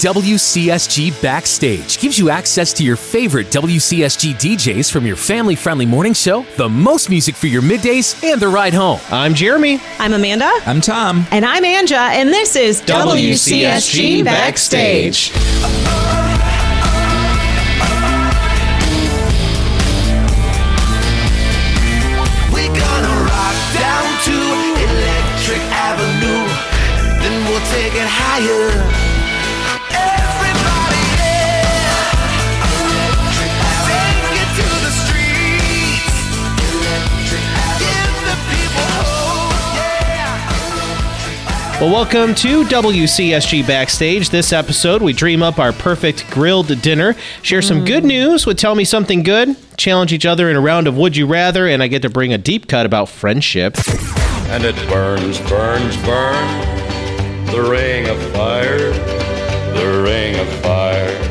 WCSG Backstage gives you access to your favorite WCSG DJs from your family friendly morning show, the most music for your middays, and the ride home. I'm Jeremy. I'm Amanda. I'm Tom. And I'm Anja, and this is WCSG Backstage. We gonna rock down to Electric Avenue, then we'll take it higher. Well, welcome to WCSG Backstage. This episode, we dream up our perfect grilled dinner, share some good mm. news with Tell Me Something Good, challenge each other in a round of Would You Rather, and I get to bring a deep cut about friendship. and it burns, burns, burns. The ring of fire, the ring of fire.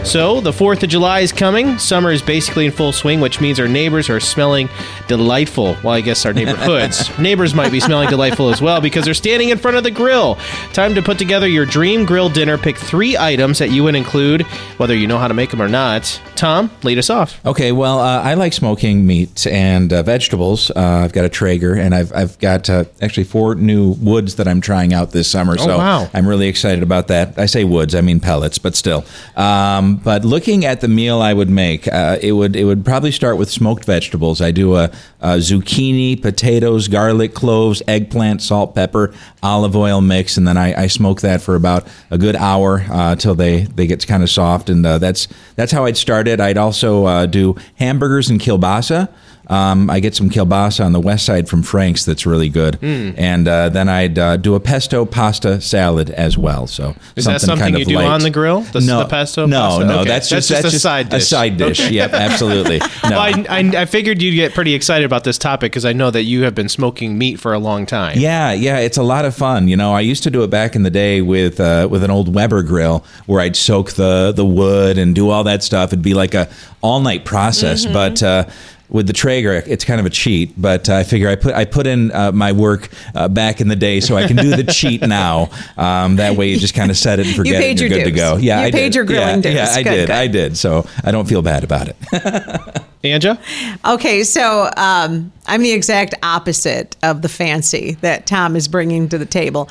So, the 4th of July is coming. Summer is basically in full swing, which means our neighbors are smelling delightful. Well, I guess our neighborhoods. neighbors might be smelling delightful as well because they're standing in front of the grill. Time to put together your dream grill dinner. Pick three items that you would include, whether you know how to make them or not. Tom, lead us off. Okay, well, uh, I like smoking meat and uh, vegetables. Uh, I've got a Traeger, and I've, I've got uh, actually four new woods that I'm trying out this summer. so wow. I'm really excited about that. I say woods, I mean pellets, but still. Um, but looking at the meal I would make, uh, it would it would probably start with smoked vegetables. I do a, a zucchini, potatoes, garlic, cloves, eggplant, salt, pepper, olive oil mix, and then I, I smoke that for about a good hour uh, till they they get kind of soft, and uh, that's that's how I'd start it. I'd also uh, do hamburgers and kielbasa. Um, I get some kielbasa on the west side from Frank's that's really good, Hmm. and uh, then I'd uh, do a pesto pasta salad as well. So Is that something kind of you do light. on the grill? The- no, the pesto No, pasta? no, Okay. that's That's just just a side dish. A side dish. Okay. Yep, absolutely. No. Well, I, I, I figured you'd get pretty excited about this topic because I know that you have been smoking meat for a long time. Yeah, yeah, it's a lot of fun. You know, I used to do it back in the day with uh, with an old Weber grill where I'd soak the the wood and do all that stuff. It'd be like a all night process, Mm-hmm. but. With the Traeger, it's kind of a cheat, but I figure I put I put in uh, my work uh, back in the day, so I can do the cheat now. Um, that way, you just kind of set it and forget it. paid and you're your good to go. Yeah, You I paid did. your grilling yeah, Yeah. I Good, did. good. I did. So I don't feel bad about it. Anja? Okay, so um, I'm the exact opposite of the fancy that Tom is bringing to the table.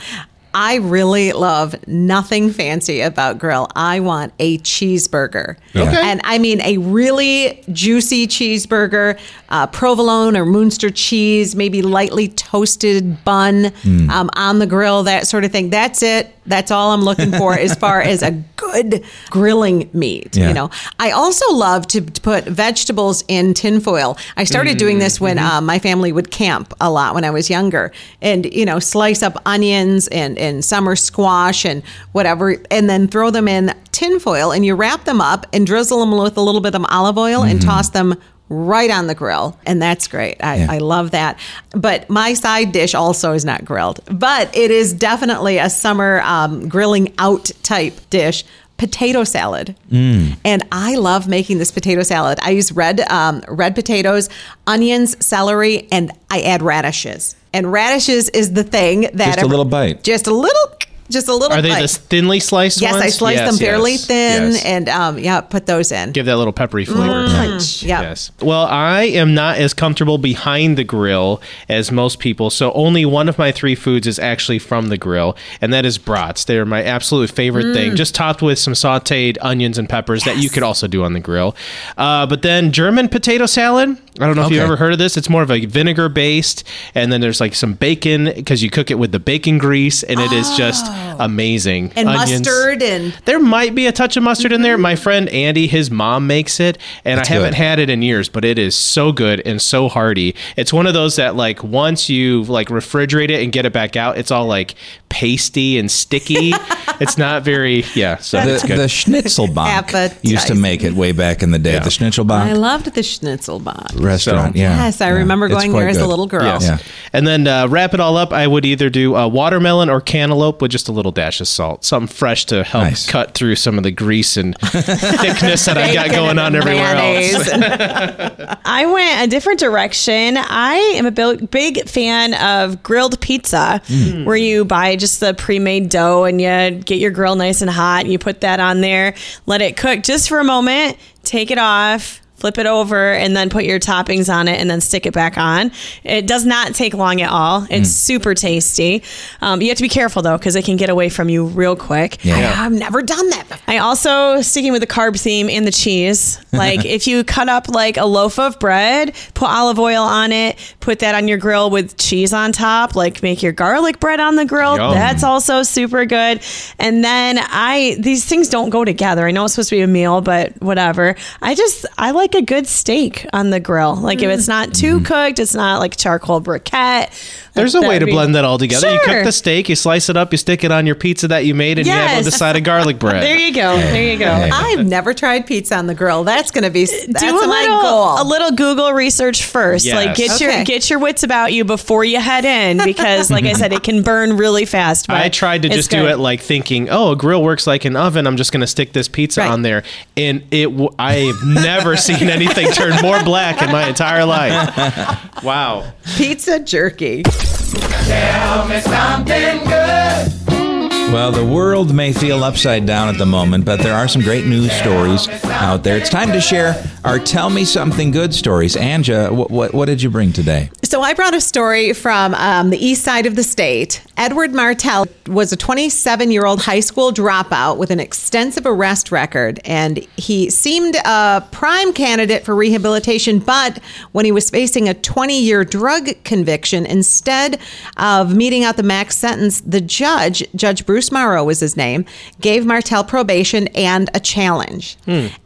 I really love nothing fancy about grill. I want a cheeseburger. Okay. And I mean a really juicy cheeseburger, uh, provolone or Munster cheese, maybe lightly toasted bun um, on the grill, that sort of thing. That's it. That's all I'm looking for as far as a good grilling meat. Yeah. You know, I also love to, to put vegetables in tinfoil. I started doing this when uh, my family would camp a lot when I was younger, and you know, slice up onions and and summer squash and whatever, and then throw them in tinfoil, and you wrap them up and drizzle them with a little bit of olive oil and toss them. Right on the grill, and that's great. I, Yeah. I love that. But my side dish also is not grilled, but it is definitely a summer um, grilling out type dish potato salad. And I love making this potato salad. I use red um, red potatoes, onions, celery, and I add radishes. And radishes is the thing that Just a little bite. Just a little just a little Are they bite. the thinly sliced ones? yes, ones? I slice them fairly yes, thin yes. and um, yeah, put those in. Give that little peppery flavor. Punch. Yep. Yes. Well, I am not as comfortable behind the grill as most people, so only one of my three foods is actually from the grill, and that is brats. They're my absolute favorite Mm. thing, just topped with some sautéed onions and peppers that you could also do on the grill. Uh, but then German potato salad. I don't know if you've ever heard of this. It's more of a vinegar based, and then there's like some bacon because you cook it with the bacon grease, and it is just oh. amazing. Oh. And Onions. mustard and There might be a touch of mustard in there. Mm-hmm. My friend Andy, his mom makes it, and That's I haven't good. had it in years, but it is so good and so hearty. It's one of those that like once you like refrigerate it and get it back out, it's all like pasty and sticky. it's not very yeah. So the, it's good. the Schnitzelbank Appetizing. used to make it way back in the day. Yeah. The I loved the Schnitzelbank. restaurant. So- yeah. Yes, I yeah. remember going quite there as a little girl. Yes. Yeah. And then uh, wrap it all up. I would either do a watermelon or cantaloupe with just a little dash of salt, something fresh to help Nice. cut through some of the grease and thickness that I got going on everywhere else. I went a different direction. I am a big, big fan of grilled pizza, where you buy just the pre-made dough and you get your grill nice and hot. You put that on there, let it cook just for a moment, take it off. Flip it over and then put your toppings on it and then stick it back on. It does not take long at all. It's super tasty. Um, you have to be careful though because it can get away from you real quick. Yeah. I've never done that before. I also sticking with the carb theme and the cheese. Like if you cut up like a loaf of bread, put olive oil on it, put that on your grill with cheese on top, like make your garlic bread on the grill. Yum. That's also super good. And then I these things don't go together. I know it's supposed to be a meal, but whatever. I just I like a good steak on the grill. Like if it's mm. not too mm-hmm. cooked, it's not like charcoal briquette. There's a way to blend that all together. You Sure. cook the steak, you slice it up, you stick it on your pizza that you made, and you have on the Yes. side of garlic bread. There you go. There you go. I've never tried pizza on the grill. That's going to be that's do a my little, goal. a little Google research first. Yes. Like get Okay. your get your wits about you before you head in because, like I said, it can burn really fast. But I tried to it's just do good. it like thinking, oh, a grill works like an oven. I'm just going to stick this pizza Right. on there, and it. W- I've never seen anything turn more black in my entire life. Wow. pizza jerky. Well, the world may feel upside down at the moment, but there are some great news stories out there. It's time to share our Tell Me Something Good stories. Anja, what, what, did you bring today? So I brought a story from um, the east side of the state. Edward Martell was a 27 year old high school dropout with an extensive arrest record, and he seemed a prime candidate for rehabilitation. But when he was facing a 20 year drug conviction, instead of meeting out the max sentence, the judge, Judge Bruce Morrow was his name, gave Martell probation and a challenge.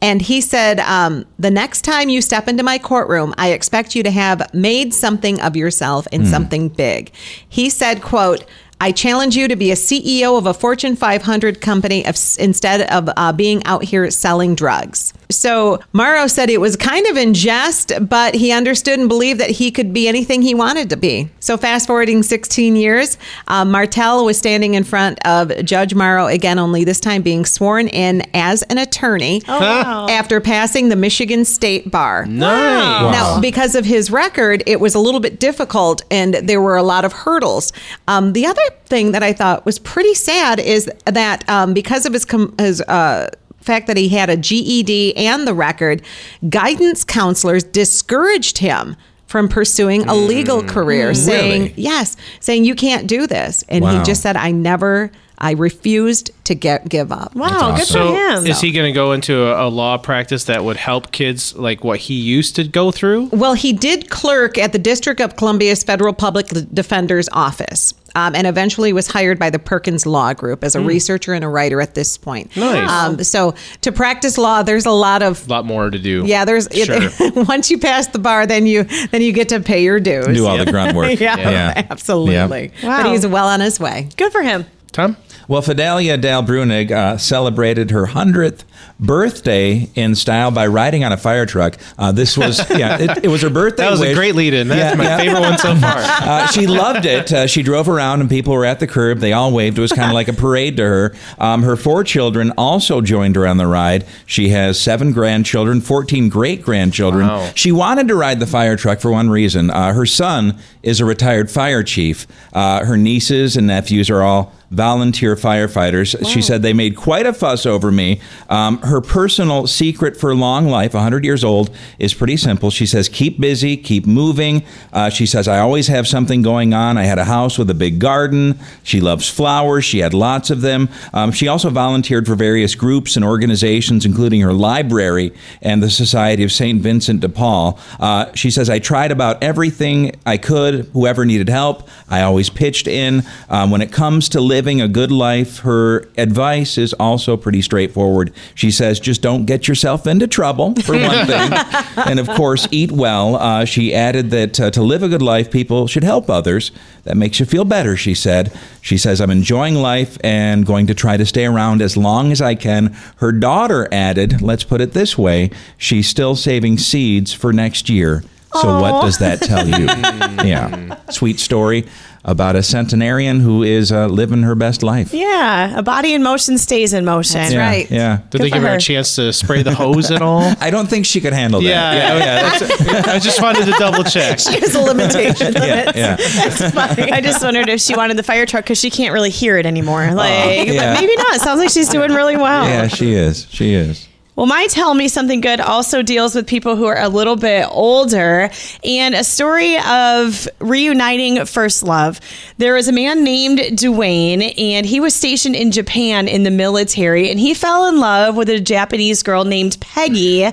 And he said, um, The next time you step into my courtroom, I expect you to have made something of yourself and something big. He said, quote, I challenge you to be a CEO of a Fortune 500 company of, instead of uh, being out here selling drugs. So Morrow said it was kind of in jest, but he understood and believed that he could be anything he wanted to be. So fast forwarding 16 years, uh, Martell was standing in front of Judge Morrow again, only this time being sworn in as an attorney wow. after passing the Michigan State Bar. Nice. Now, because of his record, it was a little bit difficult and there were a lot of hurdles. Um, the other thing that I thought was pretty sad is that um, because of his, com- his uh, fact that he had a GED and the record, guidance counselors discouraged him from pursuing a legal career, saying, Really? yes, saying you can't do this. And he just said, I never, I refused to get give up. Wow, good So for him. is he going to go into a, a law practice that would help kids like what he used to go through? Well, he did clerk at the District of Columbia's Federal Public Defender's Office. Um, and eventually was hired by the Perkins Law Group as a researcher and a writer at this point. Nice. Um, so to practice law, there's a lot of A lot more to do. yeah. There's Sure. once you pass the bar, then you then you get to pay your dues. Do all the grunt work. yeah, absolutely. Wow. But he's well on his way. good for him. Tom? Well, Fidelia Dal Brunig uh, celebrated her 100th birthday in style by riding on a fire truck. Uh, this was, yeah, it, it was her birthday. That was a great lead in. That's Yeah, my yeah. favorite one so far. Uh, she loved it. Uh, she drove around and people were at the curb. They all waved. It was kind of like a parade to her. Um, her four children also joined her on the ride. She has seven grandchildren, 14 great grandchildren. Wow. She wanted to ride the fire truck for one reason. Uh, her son is a retired fire chief. Uh, her nieces and nephews are all volunteer firefighters. She said they made quite a fuss over me. Um, her personal secret for long life, 100 years old, is pretty simple. She says, keep busy, keep moving. Uh, she says, I always have something going on. I had a house with a big garden. She loves flowers. She had lots of them. Um, she also volunteered for various groups and organizations, including her library and the Society of St. Vincent de Paul. Uh, she says, I tried about everything I could, whoever needed help. I always pitched in. Um, when it comes to living a good life, her advice is also pretty straightforward. Says, just don't get yourself into trouble, for one thing. and of course, eat well. Uh, she added that uh, to live a good life, people should help others. That makes you feel better, she said. She says, I'm enjoying life and going to try to stay around as long as I can. Her daughter added, let's put it this way, she's still saving seeds for next year. So what does that tell you? yeah, sweet story. About a centenarian who is uh, living her best life. Yeah, a body in motion stays in motion. That's yeah, right. Yeah. Did they Good for give her her. a chance to spray the hose at all? I don't think she could handle that. Yeah, yeah, yeah. I just wanted to double check. There's a limitation. yeah, yeah. I just wondered if she wanted the fire truck because she can't really hear it anymore. Like, yeah. but maybe not. Sounds like she's doing really well. Yeah, she is. She is. Well, my Tell Me Something Good also deals with people who are a little bit older and a story of reuniting first love. There was a man named Dwayne, and he was stationed in Japan in the military, and he fell in love with a Japanese girl named Peggy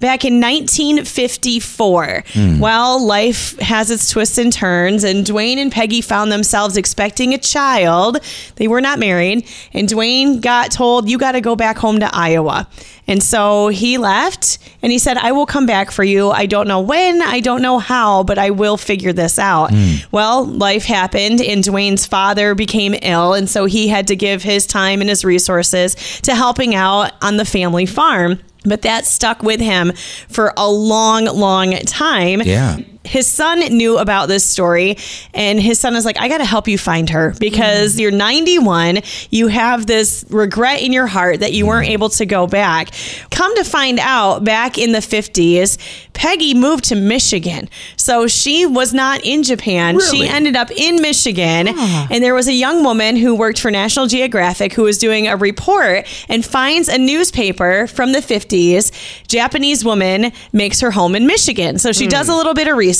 back in 1954. Hmm. Well, life has its twists and turns, and Dwayne and Peggy found themselves expecting a child. They were not married, and Dwayne got told, You got to go back home to Iowa. And so he left and he said, I will come back for you. I don't know when, I don't know how, but I will figure this out. Hmm. Well, life happened and Dwayne's father became ill. And so he had to give his time and his resources to helping out on the family farm. But that stuck with him for a long, long time. Yeah. His son knew about this story, and his son is like, I got to help you find her because mm-hmm. you're 91. You have this regret in your heart that you weren't mm-hmm. able to go back. Come to find out, back in the 50s, Peggy moved to Michigan. So she was not in Japan. She ended up in Michigan. Ah. And there was a young woman who worked for National Geographic who was doing a report and finds a newspaper from the 50s. Japanese woman makes her home in Michigan. So she does hmm. a little bit of research,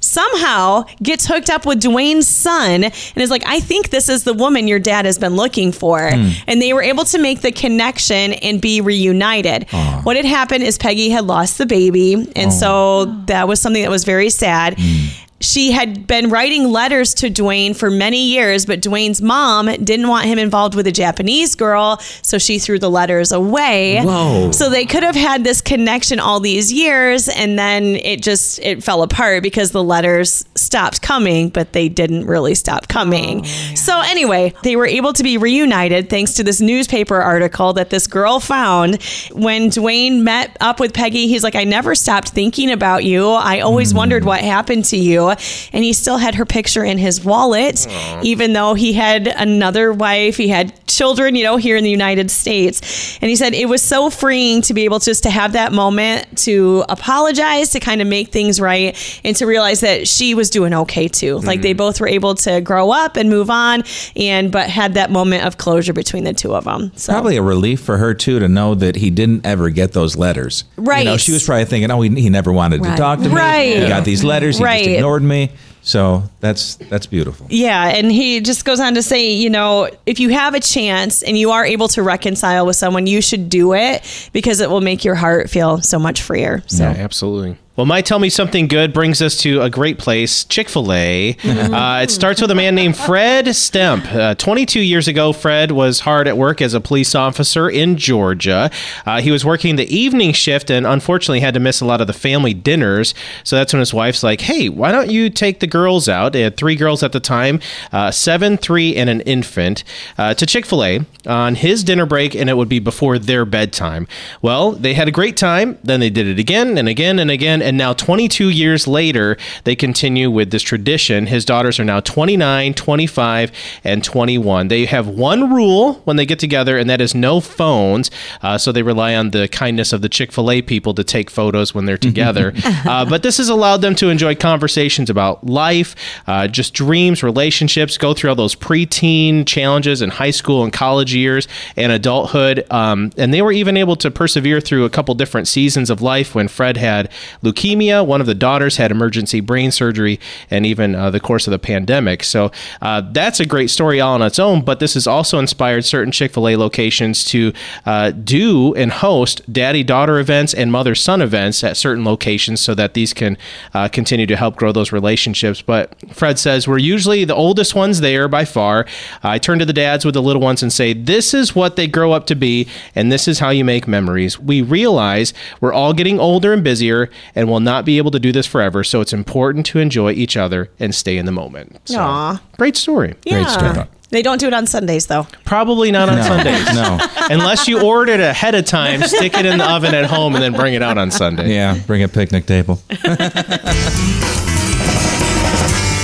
somehow gets hooked up with Dwayne's son, and is like, I think this is the woman your dad has been looking for. Hmm. And they were able to make the connection and be reunited. What had happened is Peggy had lost the baby. And oh. so that was something that was very sad. Hmm. She had been writing letters to Dwayne for many years, but Dwayne's mom didn't want him involved with a Japanese girl, so she threw the letters away. Whoa. So they could have had this connection all these years, and then it just it fell apart because the letters stopped coming, but they didn't really stop coming. Oh, so anyway, they were able to be reunited thanks to this newspaper article that this girl found. When Dwayne met up with Peggy, he's like, "I never stopped thinking about you. I always hmm. wondered what happened to you." And he still had her picture in his wallet, even though he had another wife, he had children, you know, here in the United States. And he said it was so freeing to be able just to have that moment to apologize, to kind of make things right, and to realize that she was doing okay too. Like they mm-hmm. both were able to grow up and move on, and but had that moment of closure between the two of them. So Probably a relief for her too to know that he didn't ever get those letters. Right. You know, Right. she was probably thinking, "Oh, he, he never wanted to talk to me. Right. He got these letters. He Right. just ignored me." So that's that's beautiful. Yeah, and he just goes on to say, you know, if you have a chance and you are able to reconcile with someone, you should do it because it will make your heart feel so much freer. So Yeah, absolutely. Well, my Tell Me Something Good brings us to a great place, Chick fil A. Uh, it starts with a man named Fred Stemp. Uh, 22 years ago, Fred was hard at work as a police officer in Georgia. Uh, he was working the evening shift and unfortunately had to miss a lot of the family dinners. So that's when his wife's like, hey, why don't you take the girls out? They had three girls at the time uh, seven, three, and an infant uh, to Chick fil A on his dinner break, and it would be before their bedtime. Well, they had a great time. Then they did it again and again and again. And now, 22 years later, they continue with this tradition. His daughters are now 29, 25, and 21. They have one rule when they get together, and that is no phones. Uh, so they rely on the kindness of the Chick fil A people to take photos when they're together. uh, but this has allowed them to enjoy conversations about life, uh, just dreams, relationships, go through all those preteen challenges in high school and college years and adulthood. Um, and they were even able to persevere through a couple different seasons of life when Fred had leukemia. One of the daughters had emergency brain surgery, and even uh, the course of the pandemic. So uh, that's a great story all on its own. But this has also inspired certain Chick fil A locations to uh, do and host daddy daughter events and mother son events at certain locations so that these can uh, continue to help grow those relationships. But Fred says, We're usually the oldest ones there by far. I turn to the dads with the little ones and say, This is what they grow up to be, and this is how you make memories. We realize we're all getting older and busier will not be able to do this forever, so it's important to enjoy each other and stay in the moment. So, Aw. Great story. yeah. story. They don't do it on Sundays though. Probably not on Sundays. No. Unless you order it ahead of time, stick it in the oven at home, and then bring it out on Sunday. Yeah, bring a picnic table.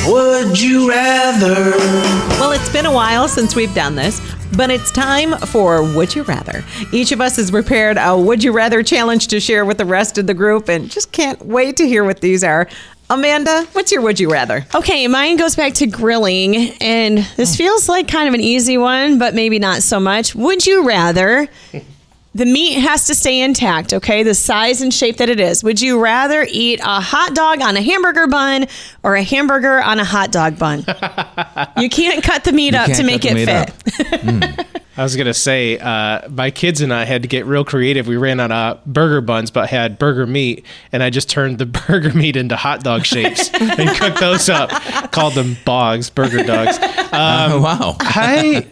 Would you rather? Well, it's been a while since we've done this, but it's time for Would You Rather. Each of us has prepared a Would You Rather challenge to share with the rest of the group and just can't wait to hear what these are. Amanda, what's your Would You Rather? Okay, mine goes back to grilling, and this oh. feels like kind of an easy one, but maybe not so much. Would you rather the meat has to stay intact, okay? The size and shape that it is. Would you rather eat a hot dog on a hamburger bun or a hamburger on a hot dog bun? you can't cut the meat You up to make it fit. up. I was gonna say, uh, my kids and I had to get real creative. We ran out of burger buns, but had burger meat, and I just turned the burger meat into hot dog shapes and cooked those up. Called them bogs, burger dogs. Oh, wow. I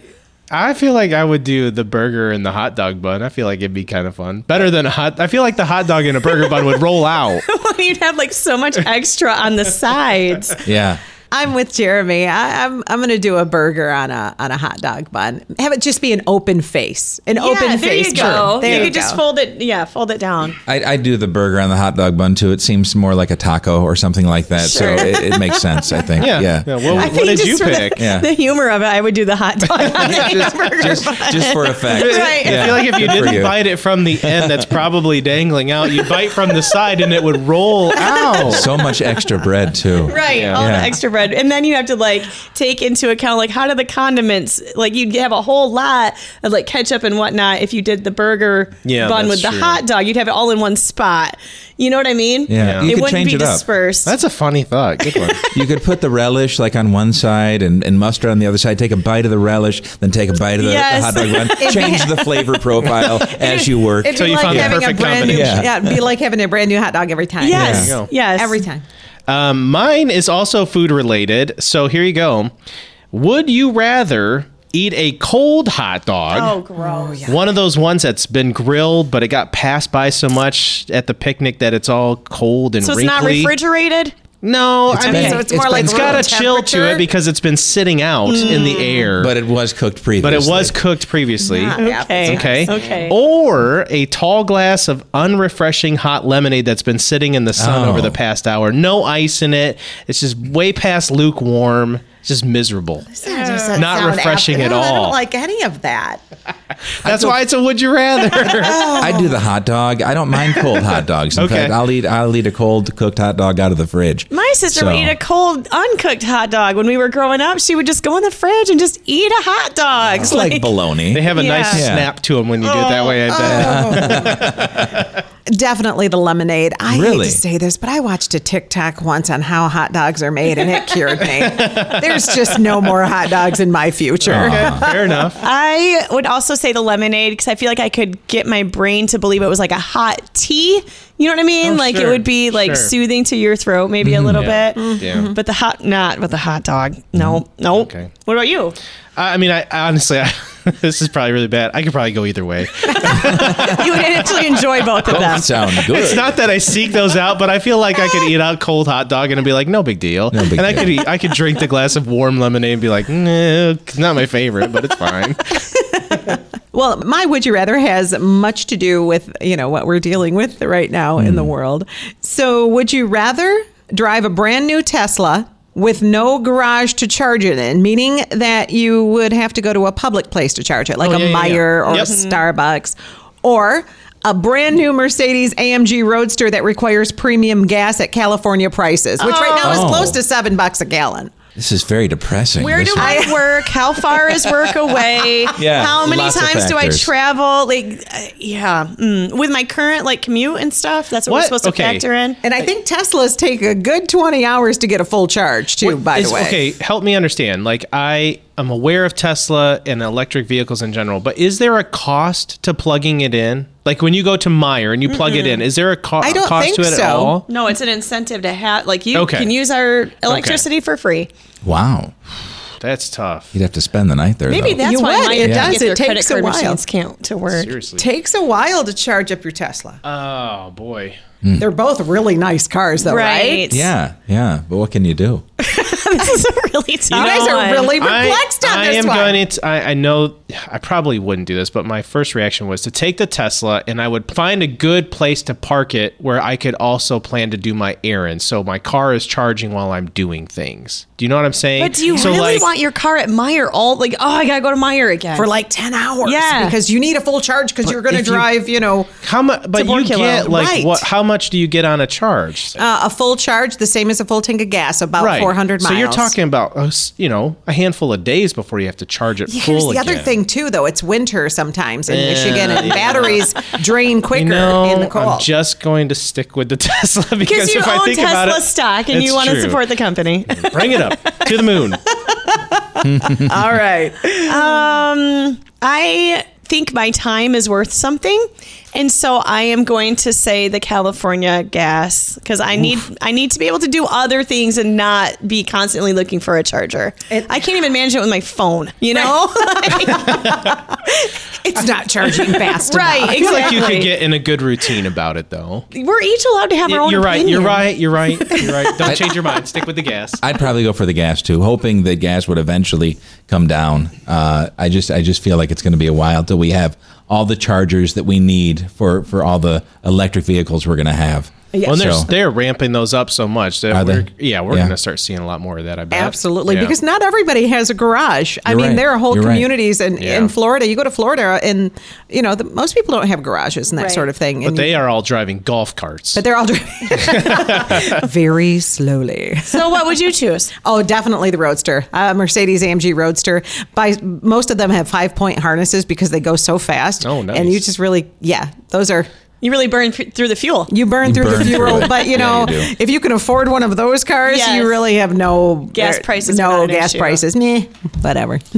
I feel like I would do the burger and the hot dog bun. I feel like it'd be kind of fun. Better than a hot. I feel like the hot dog and a burger bun would roll out. well, You'd have like so much extra on the sides. Yeah. I'm with Jeremy. I, I'm I'm going to do a burger on a on a hot dog bun. Have it just be an open face, an yeah, open there face. you go. There you you could just fold it. Yeah, fold it down. I, I do the burger on the hot dog bun too. It seems more like a taco or something like that. Sure. So it, it makes sense, I think. Yeah. Yeah. Yeah, well, I what did you for the- pick? Yeah. The humor of it, I would do the hot dog on just, hamburger just, bun. just for effect. Right. I feel like if you Good didn't you. bite it from the end, that's probably dangling out. You bite from the side, and it would roll out. So much extra bread too. Right, all Yeah. the extra bread, and then you have to like take into account like how do the condiments like you'd have a whole lot of like ketchup and whatnot if you did the burger Yeah, bun with the true. hot dog, you'd have it all in one spot. You know what I mean? Yeah. You it could wouldn't change be it up. dispersed. That's a funny thought. Good one. You could put the relish like on one side and, and mustard on the other side. Take a bite of the relish, then take a bite of the, Yes. the hot dog bun. Change the flavor profile as you work. It'd So be you like found the having a perfect brand new, combination. yeah. it'd be like having a brand new hot dog every time. yes, There you yes, every time. Um, mine is also food related. So here you go. Would you rather eat a cold hot dog? Oh, gross. One of those ones that's been grilled, but it got passed by so much at the picnic that it's all cold and So it's wrinkly. not refrigerated. No, I been- mean So it's It's more like it's got a chill to it because it's been sitting out in the mm. air. but it was cooked previously. but it was cooked previously. Yeah, Okay. Okay. Okay. Or a tall glass of unrefreshing hot lemonade that's been sitting in the sun Oh. over the oh. past hour. No ice in it. It's just way past lukewarm. It's just miserable. Not refreshing at I all. don't like any of that. That's why it's a would you rather. Oh. I do the hot dog. I don't mind cold hot dogs. In Okay. fact, I'll eat I'll eat a cold cooked hot dog out of the fridge. My sister So- would eat a cold, uncooked hot dog when we were growing up. She would just go in the fridge and just eat a hot dog. It's like bologna. they have a Yeah. nice Yeah. snap to them when you do it that oh. way. I bet. Oh. Definitely the lemonade. I Really? hate to say this, but I watched a TikTok once on how hot dogs are made, and it cured me. There's just no more hot dogs in my future. Okay, fair enough. I would also say the lemonade because I feel like I could get my brain to believe it was like a hot tea. You know what I mean? Oh, like it would be like sure. soothing to your throat, maybe a mm-hmm. little Yeah. bit. Mm-hmm. Yeah. But the hot, not with the hot dog. Mm-hmm. No, no. Okay. What about you? I I mean, I I honestly, I, this is probably really bad. I could probably go either way. You would actually enjoy both of them. Sound good. It's not that I seek those out, but I feel like I could eat out cold hot dog and it'd be like, no big deal. No big and I deal. could eat, I could drink the glass of warm lemonade and be like, nah, it's not my favorite, but it's fine. Well, my would you rather has much to do with, you know, what we're dealing with right now in the hmm. world. So, would you rather drive a brand new Tesla with no garage to charge it in, meaning that you would have to go to a public place to charge it, like Oh, a yeah, yeah, yeah. Or Yep. a Starbucks, or a brand new Mercedes AMG Roadster that requires premium gas at California prices, which right oh. now is Oh. close to seven bucks a gallon. This is very depressing. Where This do is- I work? How far is work away? Yeah, How many times do I travel? Like, uh, yeah, mm. with my current like commute and stuff. That's what, we're What? supposed to Okay. factor in. And I think Teslas take a good 20 hours to get a full charge, too, by Is- the way. Okay, help me understand. Like I am aware of Tesla and electric vehicles in general, but is there a cost to plugging it in? Like when you go to Meijer and you plug it in, is there a co- I don't cost think to it at so. all? No, it's an incentive to have like you Okay. can use our electricity for free. wow. That's tough. You'd have to spend the night there. Maybe though. that's You why would. my It does. their It takes a while. machines count to work. Seriously. takes a while to charge up your Tesla. Oh boy. Mm. They're both really nice cars, though, right? right. Yeah, yeah. But what can you do? this is a really tough You guys are one. really I, perplexed on this one. I this am one. going to. I, I know I probably wouldn't do this, but my first reaction was to take the Tesla and I would find a good place to park it where I could also plan to do my errands. So my car is charging while I'm doing things. Do you know what I'm saying? But do you so really like, want your car at Meijer all like? Oh, I gotta go to Meijer again for like 10 hours. Yeah. Because you need a full charge because you're going to if you- drive, you, know, how much? But four you get like Right. what? How much do you get on a charge? uh, a full charge, the same as a full tank of gas, about right. 400 miles. So you're talking about uh, you know a handful of days before you have to charge it Here's full the other thing too, though. It's winter sometimes in Yeah, Michigan, and yeah. batteries drain quicker You know, in the cold. I'm just going to stick with the Tesla because because you if I own think about Tesla stock and you it's want to support the company. Bring it up to the moon. All right. Um, I think my time is worth something, and so I am going to say the California gas because I need I need to be able to do other things and not be constantly looking for a charger. It- I can't even manage it with my phone. You know, It's not charging fast right? enough. I feel like you could get in a good routine about it, though. We're each allowed to have our own. You're right. You're right. You're right. You're right. Don't change your mind. Stick with the gas. I'd probably go for the gas too, hoping that gas would eventually come down. Uh, I just I just feel like it's going to be a while till we have all the chargers that we need for for all the electric vehicles we're going to have. Well, and they're, So- they're ramping those up so much that we're, yeah, we're Yeah. going to start seeing a lot more of that. I bet. Absolutely, Yeah. because not everybody has a garage. I You're mean, right. there are whole You're right. communities in, Yeah. in Florida. You go to Florida, and you know the, most people don't have garages and that Right. sort of thing. but and they are all driving golf carts. but they're all driving very slowly. So, what would you choose? Oh, definitely the Roadster, uh, Mercedes AMG Roadster. By most of them have five point harnesses because they go so fast. Oh, nice. And you just really, yeah, those are You really burn f- through the fuel. you burn You through burn the through fuel, it. but you Yeah, know, you do. if you can afford one of those cars, Yes. you really have no Gas prices are No not an gas issue. prices. Meh, whatever.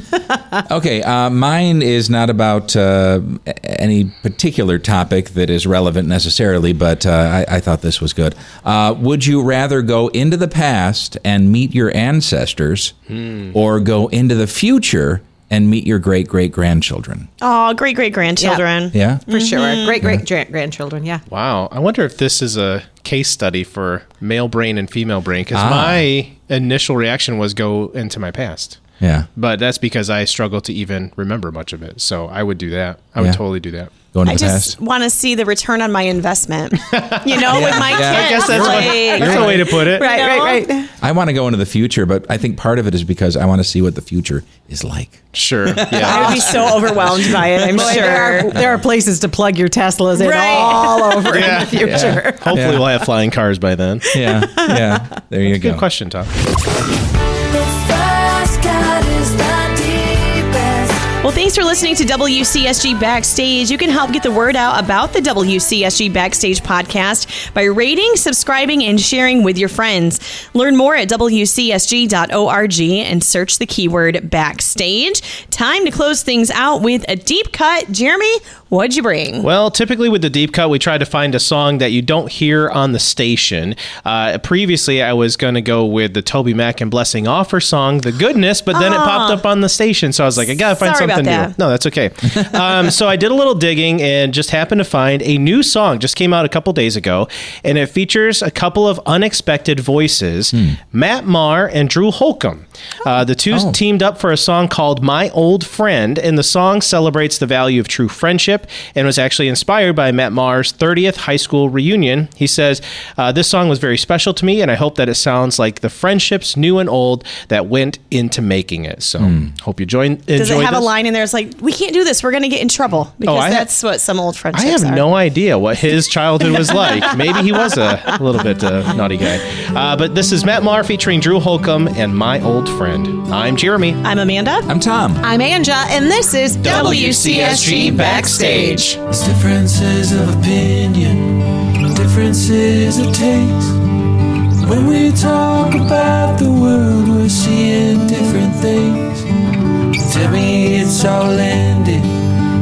Okay, uh, mine is not about uh, any particular topic that is relevant necessarily, but uh, I, I thought this was good. Uh, would you rather go into the past and meet your ancestors, or go into the future and meet your great great grandchildren? Oh, great great grandchildren. Yeah. For sure. Great great gra- grandchildren. Yeah. Wow. I wonder if this is a case study for male brain and female brain because Ah. my initial reaction was go into my past. Yeah. But that's because I struggle to even remember much of it. So I would do that. I would Yeah. totally do that. Go into I the just past. want to see the return on my investment. You know, with my Yeah. I guess that's, like, what, that's a way to put it. Right, You know? right, right. I want to go into the future, but I think part of it is because I want to see what the future is like. Sure. Yeah. I would be so overwhelmed by it. I'm Boy, there, sure. are, there are places to plug your Teslas in Right. all over Yeah. in the future. Hopefully Yeah. we'll have flying cars by then. Yeah. Yeah. There you go. Good question, Tom. Well, thanks for listening to WCSG Backstage. You can help get the word out about the WCSG Backstage podcast by rating, subscribing, and sharing with your friends. Learn more at WCSG.org and search the keyword backstage. Time to close things out with a deep cut. Jeremy, what'd you bring? Well, typically with the deep cut, we try to find a song that you don't hear on the station. Uh, previously, I was going to go with the TobyMac and Blessing Offor song, The Goodness, but then it popped up on the station. So I was like, I got to find Sorry about something new. No, that's okay. um, so I did a little digging and just happened to find a new song, just came out a couple days ago, and it features a couple of unexpected voices Matt Maher and Drew Holcomb. Uh, the two Oh. teamed up for a song called My Old Friend, and the song celebrates the value of true friendship and was actually inspired by Matt Maher's 30th high school reunion. He says, uh, This song was very special to me, and I hope that it sounds like the friendships, new and old, that went into making it. So, hope you join. Does it enjoyed have a line in there? It's like, we can't do this. We're going to get in trouble. Because Oh, I ha- that's what some old friends. I have are. no idea what his childhood was like. Maybe he was a little bit uh, naughty guy. Uh, but this is Matt Maher featuring Drew Holcomb and My Old Friend. I'm Jeremy. I'm Amanda. I'm Tom. I'm Anja, and this is WCSG Backstage. It's differences of opinion, differences of taste. When we talk about the world, we're seeing different things. Timmy, it's all ended.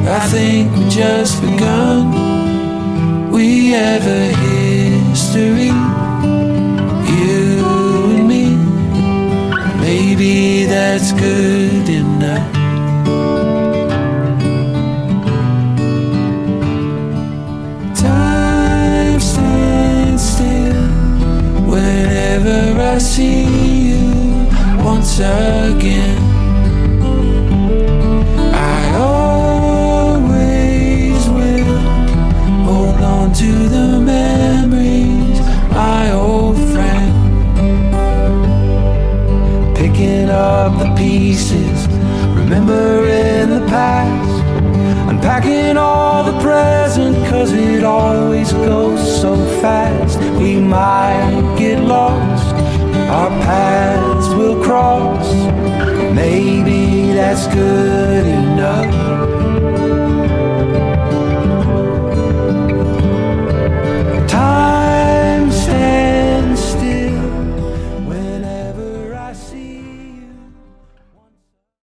I think we just begun. We have a history, you and me. Maybe that's good enough. Time stands still whenever I see you once again. Past. Unpacking all the present, cause it always goes so fast. We might get lost, our paths will cross. Maybe that's good enough.